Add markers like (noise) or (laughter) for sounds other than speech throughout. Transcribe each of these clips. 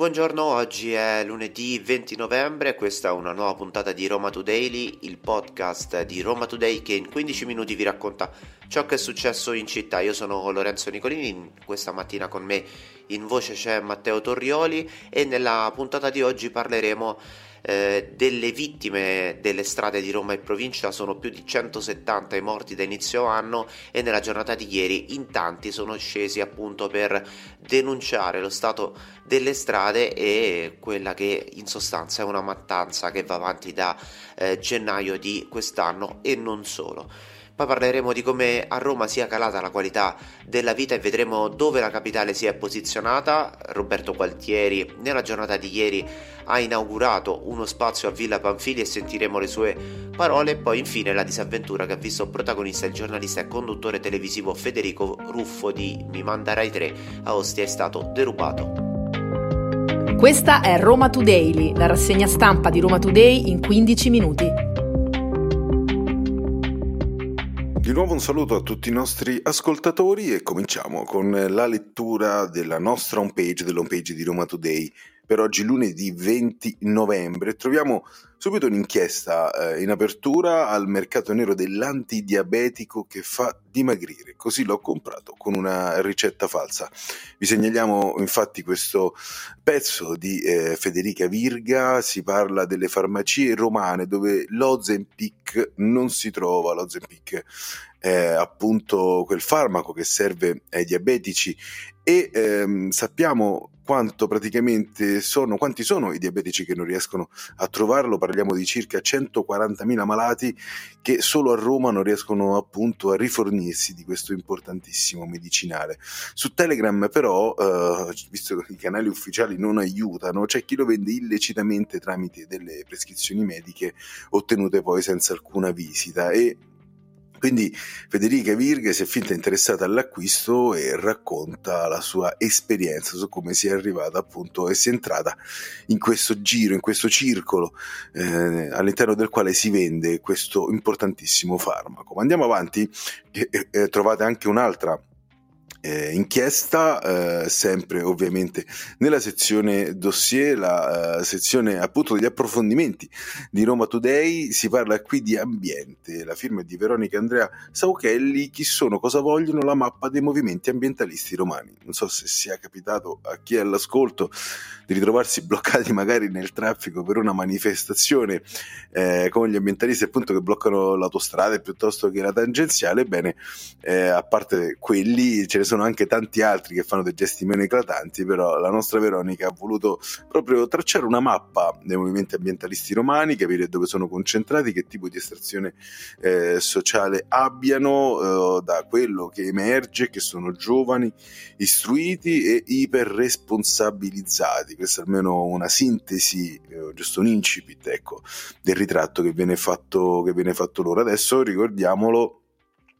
Buongiorno, oggi è lunedì 20 novembre, questa è una nuova puntata di Roma Today, il podcast di Roma Today che in 15 minuti vi racconta ciò che è successo in città. Io sono Lorenzo Nicolini, questa mattina con me in voce c'è Matteo Torrioli e nella puntata di oggi parleremo eh, delle vittime delle strade di Roma e provincia sono più di 170 i morti da inizio anno e nella giornata di ieri in tanti sono scesi appunto per denunciare lo stato delle strade e quella che in sostanza è una mattanza che va avanti da eh, gennaio di quest'anno e non solo. Poi parleremo di come a Roma sia calata la qualità della vita e vedremo dove la capitale si è posizionata. Roberto Gualtieri nella giornata di ieri ha inaugurato uno spazio a Villa Panfili e sentiremo le sue parole e poi infine la disavventura che ha visto protagonista il giornalista e conduttore televisivo Federico Ruffo di Mi manda Rai 3 a Ostia è stato derubato. Questa è Roma Today, la rassegna stampa di Roma Today in 15 minuti. Di nuovo un saluto a tutti i nostri ascoltatori e cominciamo con la lettura della nostra homepage, dell'homepage di Roma Today per oggi lunedì 20 novembre. Troviamo subito un'inchiesta eh, in apertura al mercato nero dell'antidiabetico che fa dimagrire. Così l'ho comprato con una ricetta falsa. Vi segnaliamo infatti questo pezzo di eh, Federica Virga. Si parla delle farmacie romane dove l'Ozempic non si trova. L'Ozempic è appunto quel farmaco che serve ai diabetici e ehm, sappiamo quanto praticamente sono, quanti sono i diabetici che non riescono a trovarlo, parliamo di circa 140.000 malati che solo a Roma non riescono appunto a rifornirsi di questo importantissimo medicinale. Su Telegram però, eh, visto che i canali ufficiali non aiutano, c'è chi lo vende illecitamente tramite delle prescrizioni mediche ottenute poi senza alcuna visita e quindi Federica Virghe si è finta interessata all'acquisto e racconta la sua esperienza su come si è arrivata appunto e si è entrata in questo giro, in questo circolo eh, all'interno del quale si vende questo importantissimo farmaco. Ma andiamo avanti, e, e, trovate anche un'altra eh, inchiesta, eh, sempre ovviamente nella sezione dossier, la uh, sezione appunto degli approfondimenti di Roma Today, si parla qui di ambiente, la firma è di Veronica Andrea Sauchelli, chi sono, cosa vogliono, la mappa dei movimenti ambientalisti romani. Non so se sia capitato a chi è all'ascolto di ritrovarsi bloccati magari nel traffico per una manifestazione eh, con gli ambientalisti appunto che bloccano l'autostrada piuttosto che la tangenziale, bene, eh, a parte quelli ce ne sono anche tanti altri che fanno dei gesti meno eclatanti, però la nostra Veronica ha voluto proprio tracciare una mappa dei movimenti ambientalisti romani, capire dove sono concentrati, che tipo di estrazione eh, sociale abbiano, eh, da quello che emerge, che sono giovani, istruiti e iperresponsabilizzati. Questa è almeno una sintesi, eh, giusto un incipit, ecco, del ritratto che viene fatto, che viene fatto loro. Adesso ricordiamolo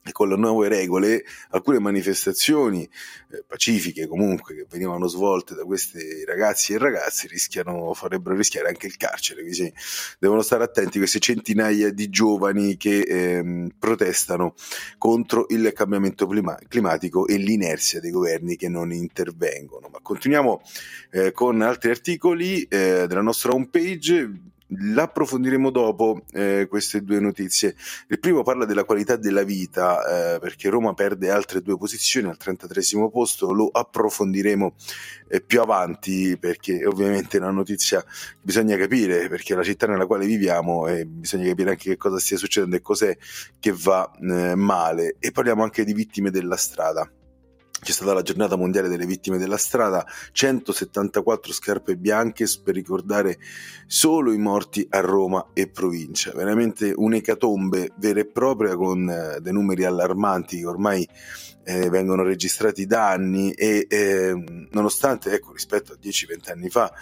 e con le nuove regole alcune manifestazioni eh, pacifiche comunque che venivano svolte da questi ragazzi e ragazzi rischiano, farebbero rischiare anche il carcere, quindi devono stare attenti queste centinaia di giovani che ehm, protestano contro il cambiamento clima- climatico e l'inerzia dei governi che non intervengono. Ma continuiamo eh, con altri articoli eh, della nostra homepage L'approfondiremo dopo eh, queste due notizie. Il primo parla della qualità della vita, eh, perché Roma perde altre due posizioni al 33 posto, lo approfondiremo eh, più avanti perché ovviamente è una notizia che bisogna capire, perché è la città nella quale viviamo e bisogna capire anche che cosa stia succedendo e cos'è che va eh, male. E parliamo anche di vittime della strada c'è stata la giornata mondiale delle vittime della strada, 174 scarpe bianche per ricordare solo i morti a Roma e provincia. Veramente un'ecatombe vera e propria con eh, dei numeri allarmanti che ormai eh, vengono registrati da anni e eh, nonostante ecco, rispetto a 10-20 anni fa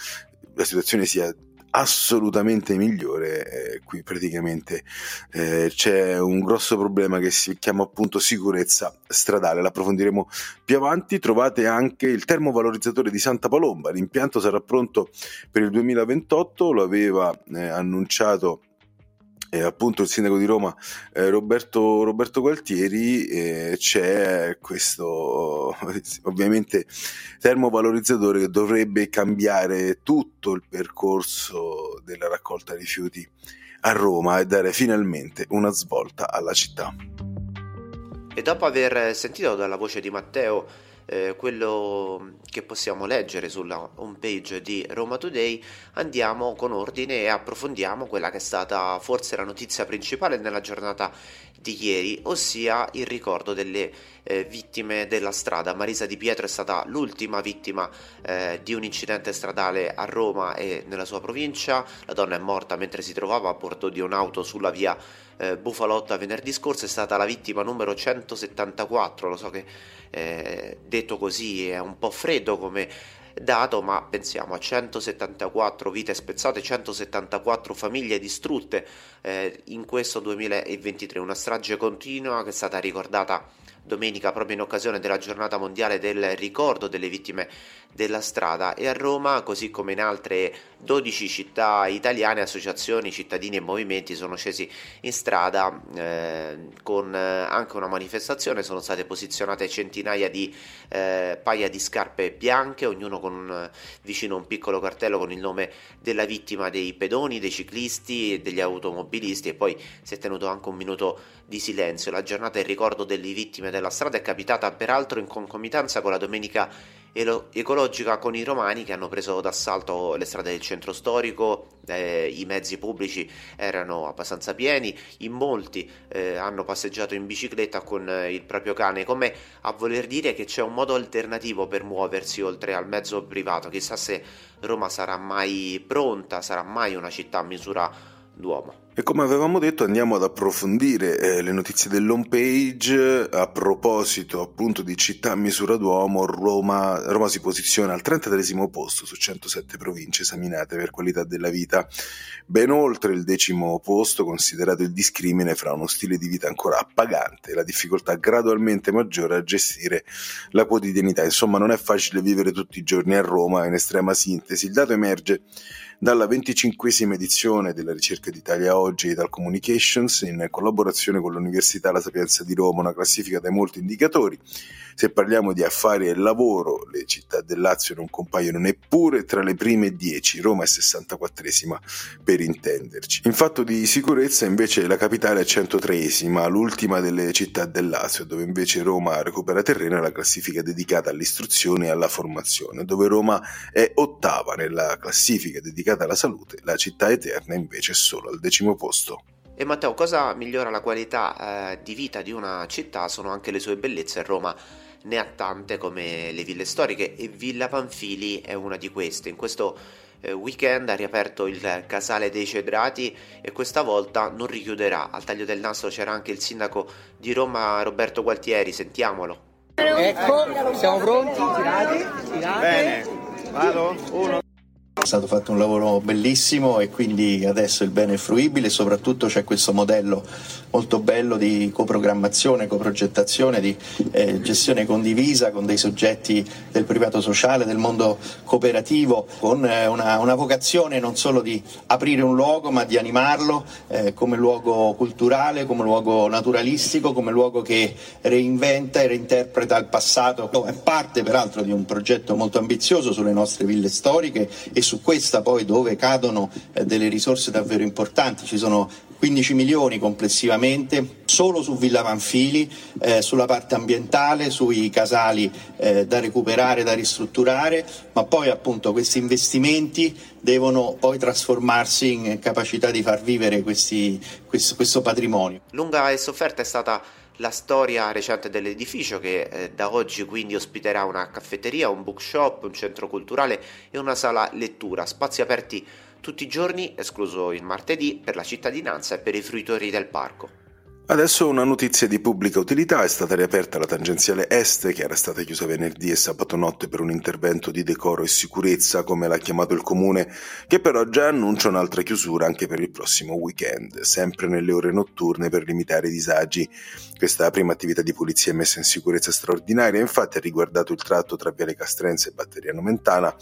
la situazione sia assolutamente migliore. Eh, qui praticamente eh, c'è un grosso problema che si chiama appunto sicurezza stradale. L'approfondiremo più avanti. Trovate anche il termovalorizzatore di Santa Palomba. L'impianto sarà pronto per il 2028, lo aveva eh, annunciato eh, appunto il sindaco di Roma eh, Roberto, Roberto, Gualtieri eh, c'è questo (laughs) ovviamente termovalorizzatore che dovrebbe cambiare tutto il percorso della raccolta rifiuti a Roma e dare finalmente una svolta alla città. E dopo aver sentito dalla voce di Matteo eh, quello che possiamo leggere sulla homepage di Roma Today, andiamo con ordine e approfondiamo quella che è stata forse la notizia principale nella giornata di ieri, ossia il ricordo delle eh, vittime della strada. Marisa Di Pietro è stata l'ultima vittima eh, di un incidente stradale a Roma e nella sua provincia. La donna è morta mentre si trovava a bordo di un'auto sulla via eh, Bufalotta venerdì scorso, è stata la vittima numero 174, lo so che eh, detto così è un po' freddo come dato, ma pensiamo a 174 vite spezzate, 174 famiglie distrutte eh, in questo 2023, una strage continua che è stata ricordata domenica proprio in occasione della giornata mondiale del ricordo delle vittime della strada. E a Roma, così come in altre 12 città italiane, associazioni, cittadini e movimenti sono scesi in strada eh, con eh, anche una manifestazione, sono state posizionate centinaia di eh, paia di scarpe bianche, ognuno con un, vicino un piccolo cartello con il nome della vittima dei pedoni, dei ciclisti e degli automobilisti. E poi si è tenuto anche un minuto di silenzio. La giornata in ricordo delle vittime della strada è capitata peraltro in concomitanza con la domenica ecologica con i romani che hanno preso d'assalto le strade del centro storico, eh, i mezzi pubblici erano abbastanza pieni, in molti eh, hanno passeggiato in bicicletta con eh, il proprio cane, come a voler dire che c'è un modo alternativo per muoversi oltre al mezzo privato, chissà se Roma sarà mai pronta, sarà mai una città a misura d'uomo. E come avevamo detto andiamo ad approfondire eh, le notizie dell'home page a proposito appunto di città a misura d'uomo, Roma, Roma si posiziona al 33 posto su 107 province esaminate per qualità della vita, ben oltre il decimo posto considerato il discrimine fra uno stile di vita ancora appagante e la difficoltà gradualmente maggiore a gestire la quotidianità. Insomma non è facile vivere tutti i giorni a Roma, in estrema sintesi. Il dato emerge dalla venticinquesima edizione della ricerca d'Italia oggi dal Communications in collaborazione con l'Università La Sapienza di Roma, una classifica dai molti indicatori. Se parliamo di affari e lavoro, le città del Lazio non compaiono neppure tra le prime 10, Roma è 64esima per intenderci. In fatto di sicurezza invece la capitale è 103esima, l'ultima delle città del Lazio, dove invece Roma recupera terreno è la classifica dedicata all'istruzione e alla formazione, dove Roma è ottava nella classifica dedicata dedicata alla salute, la città eterna invece è solo al decimo posto. E Matteo, cosa migliora la qualità eh, di vita di una città sono anche le sue bellezze. Roma ne ha tante come le ville storiche e Villa Panfili è una di queste. In questo eh, weekend ha riaperto il Casale dei Cedrati e questa volta non richiuderà. Al taglio del nastro c'era anche il sindaco di Roma Roberto Gualtieri, sentiamolo. Ecco, siamo pronti, tirati, tirati. Bene, vado, uno. Stato fatto un lavoro bellissimo e quindi adesso il bene è fruibile soprattutto c'è questo modello molto bello di coprogrammazione, coprogettazione, di eh, gestione condivisa con dei soggetti del privato sociale, del mondo cooperativo, con eh, una, una, vocazione non solo di aprire un luogo ma di animarlo eh, come luogo culturale, come luogo naturalistico, come luogo che reinventa e reinterpreta il passato. È parte peraltro di un progetto molto ambizioso sulle nostre ville storiche e su questa poi dove cadono eh, delle risorse davvero importanti, ci sono 15 milioni complessivamente solo su Villa Manfili, eh, sulla parte ambientale, sui casali eh, da recuperare, da ristrutturare, ma poi appunto questi investimenti devono poi trasformarsi in capacità di far vivere questi, questo, questo patrimonio. Lunga e sofferta è stata la storia recente dell'edificio che eh, da oggi quindi ospiterà una caffetteria, un bookshop, un centro culturale e una sala lettura, spazi aperti tutti i giorni, escluso il martedì, per la cittadinanza e per i fruitori del parco. Adesso una notizia di pubblica utilità, è stata riaperta la tangenziale est che era stata chiusa venerdì e sabato notte per un intervento di decoro e sicurezza come l'ha chiamato il comune, che però già annuncia un'altra chiusura anche per il prossimo weekend, sempre nelle ore notturne per limitare i disagi. Questa prima attività di pulizia e messa in sicurezza straordinaria infatti ha riguardato il tratto tra Viale Castrense e Batteriano Mentana.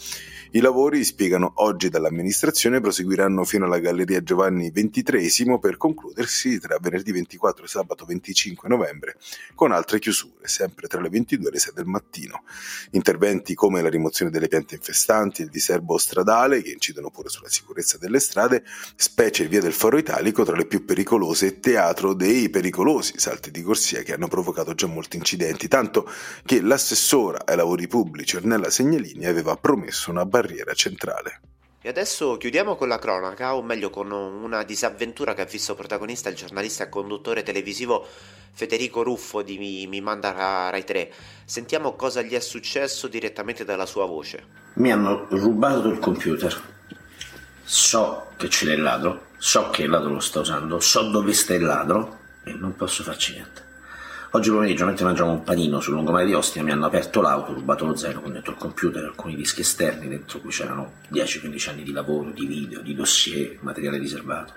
I lavori, spiegano oggi dall'amministrazione, proseguiranno fino alla Galleria Giovanni XXIII per concludersi tra venerdì 24 4 e sabato 25 novembre, con altre chiusure, sempre tra le 22 e le 6 del mattino. Interventi come la rimozione delle piante infestanti il diserbo stradale, che incidono pure sulla sicurezza delle strade, specie via del Foro Italico tra le più pericolose e teatro dei pericolosi salti di corsia che hanno provocato già molti incidenti, tanto che l'assessora ai lavori pubblici Ornella Segnalini aveva promesso una barriera centrale. E adesso chiudiamo con la cronaca, o meglio con una disavventura che ha visto protagonista il giornalista e conduttore televisivo Federico Ruffo di Mi, Mi Manda Rai 3. Sentiamo cosa gli è successo direttamente dalla sua voce. Mi hanno rubato il computer. So che ce l'è il ladro, so che il ladro lo sta usando, so dove sta il ladro e non posso farci niente. Oggi pomeriggio, mentre mangiavo un panino sul lungomare di Ostia, mi hanno aperto l'auto, rubato lo zero con dentro il computer, alcuni dischi esterni, dentro cui c'erano 10-15 anni di lavoro, di video, di dossier, materiale riservato.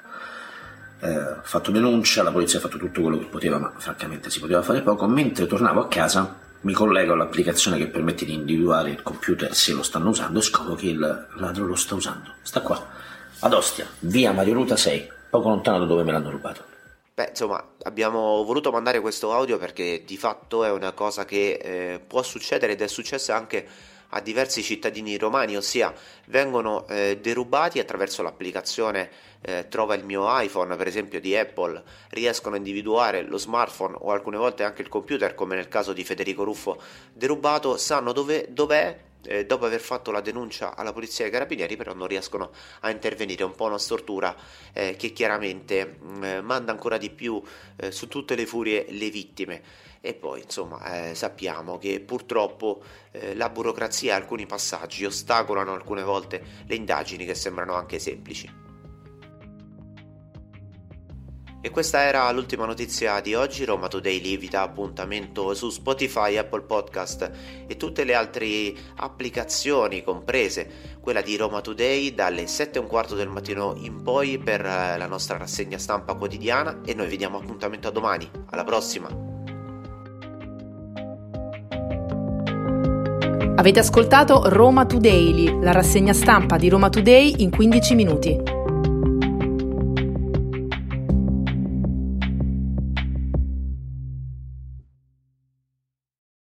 Eh, ho fatto denuncia, la polizia ha fatto tutto quello che poteva, ma francamente si poteva fare poco. Mentre tornavo a casa, mi collego all'applicazione che permette di individuare il computer se lo stanno usando e scopro che il ladro lo sta usando. Sta qua, ad Ostia, via Mario Ruta 6, poco lontano da dove me l'hanno rubato. Beh, insomma, abbiamo voluto mandare questo audio perché di fatto è una cosa che eh, può succedere ed è successa anche a diversi cittadini romani, ossia vengono eh, derubati attraverso l'applicazione eh, Trova il mio iPhone, per esempio di Apple, riescono a individuare lo smartphone o alcune volte anche il computer, come nel caso di Federico Ruffo derubato, sanno dove, dov'è eh, dopo aver fatto la denuncia alla polizia e ai carabinieri, però non riescono a intervenire. È un po' una stortura eh, che chiaramente mh, mm, eh, manda ancora di più eh, su tutte le furie le vittime. E poi, insomma, eh, sappiamo che purtroppo eh, la burocrazia e alcuni passaggi ostacolano alcune volte le indagini che sembrano anche semplici. E questa era l'ultima notizia di oggi. Roma Today vi dà appuntamento su Spotify, Apple Podcast e tutte le altre applicazioni, comprese quella di Roma Today, dalle 7 e un quarto del mattino in poi per eh, la nostra rassegna stampa quotidiana. E noi vi diamo appuntamento a domani. Alla prossima! Avete ascoltato Roma Today, la rassegna stampa di Roma Today in 15 minuti.